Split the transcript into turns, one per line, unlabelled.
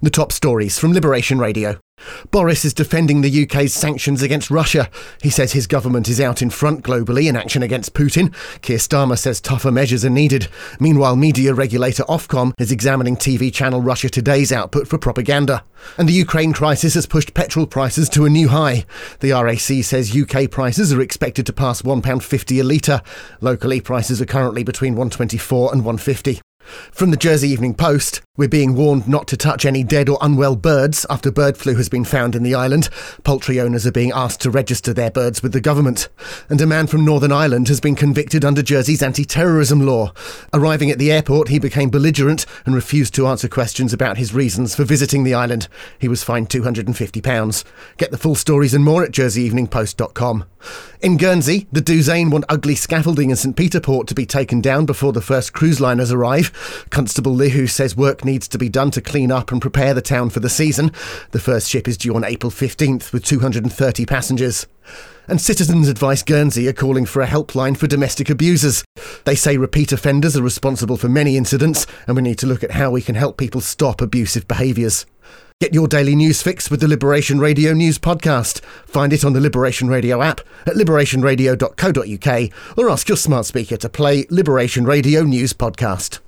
The top stories from Liberation Radio. Boris is defending the UK's sanctions against Russia. He says his government is out in front globally in action against Putin. Keir Starmer says tougher measures are needed. Meanwhile, media regulator Ofcom is examining TV channel Russia Today's output for propaganda. And the Ukraine crisis has pushed petrol prices to a new high. The RAC says UK prices are expected to pass £1.50 a litre. Locally, prices are currently between 124 and 150. From the Jersey Evening Post, we're being warned not to touch any dead or unwell birds after bird flu has been found in the island. Poultry owners are being asked to register their birds with the government. And a man from Northern Ireland has been convicted under Jersey's anti terrorism law. Arriving at the airport, he became belligerent and refused to answer questions about his reasons for visiting the island. He was fined £250. Get the full stories and more at jerseyeveningpost.com. In Guernsey, the Douzaine want ugly scaffolding in St Peter Port to be taken down before the first cruise liners arrive. Constable Lihou says work needs to be done to clean up and prepare the town for the season. The first ship is due on April 15th with 230 passengers. And Citizens Advice Guernsey are calling for a helpline for domestic abusers. They say repeat offenders are responsible for many incidents, and we need to look at how we can help people stop abusive behaviours. Get your daily news fix with the Liberation Radio News Podcast. Find it on the Liberation Radio app at liberationradio.co.uk or ask your smart speaker to play Liberation Radio News Podcast.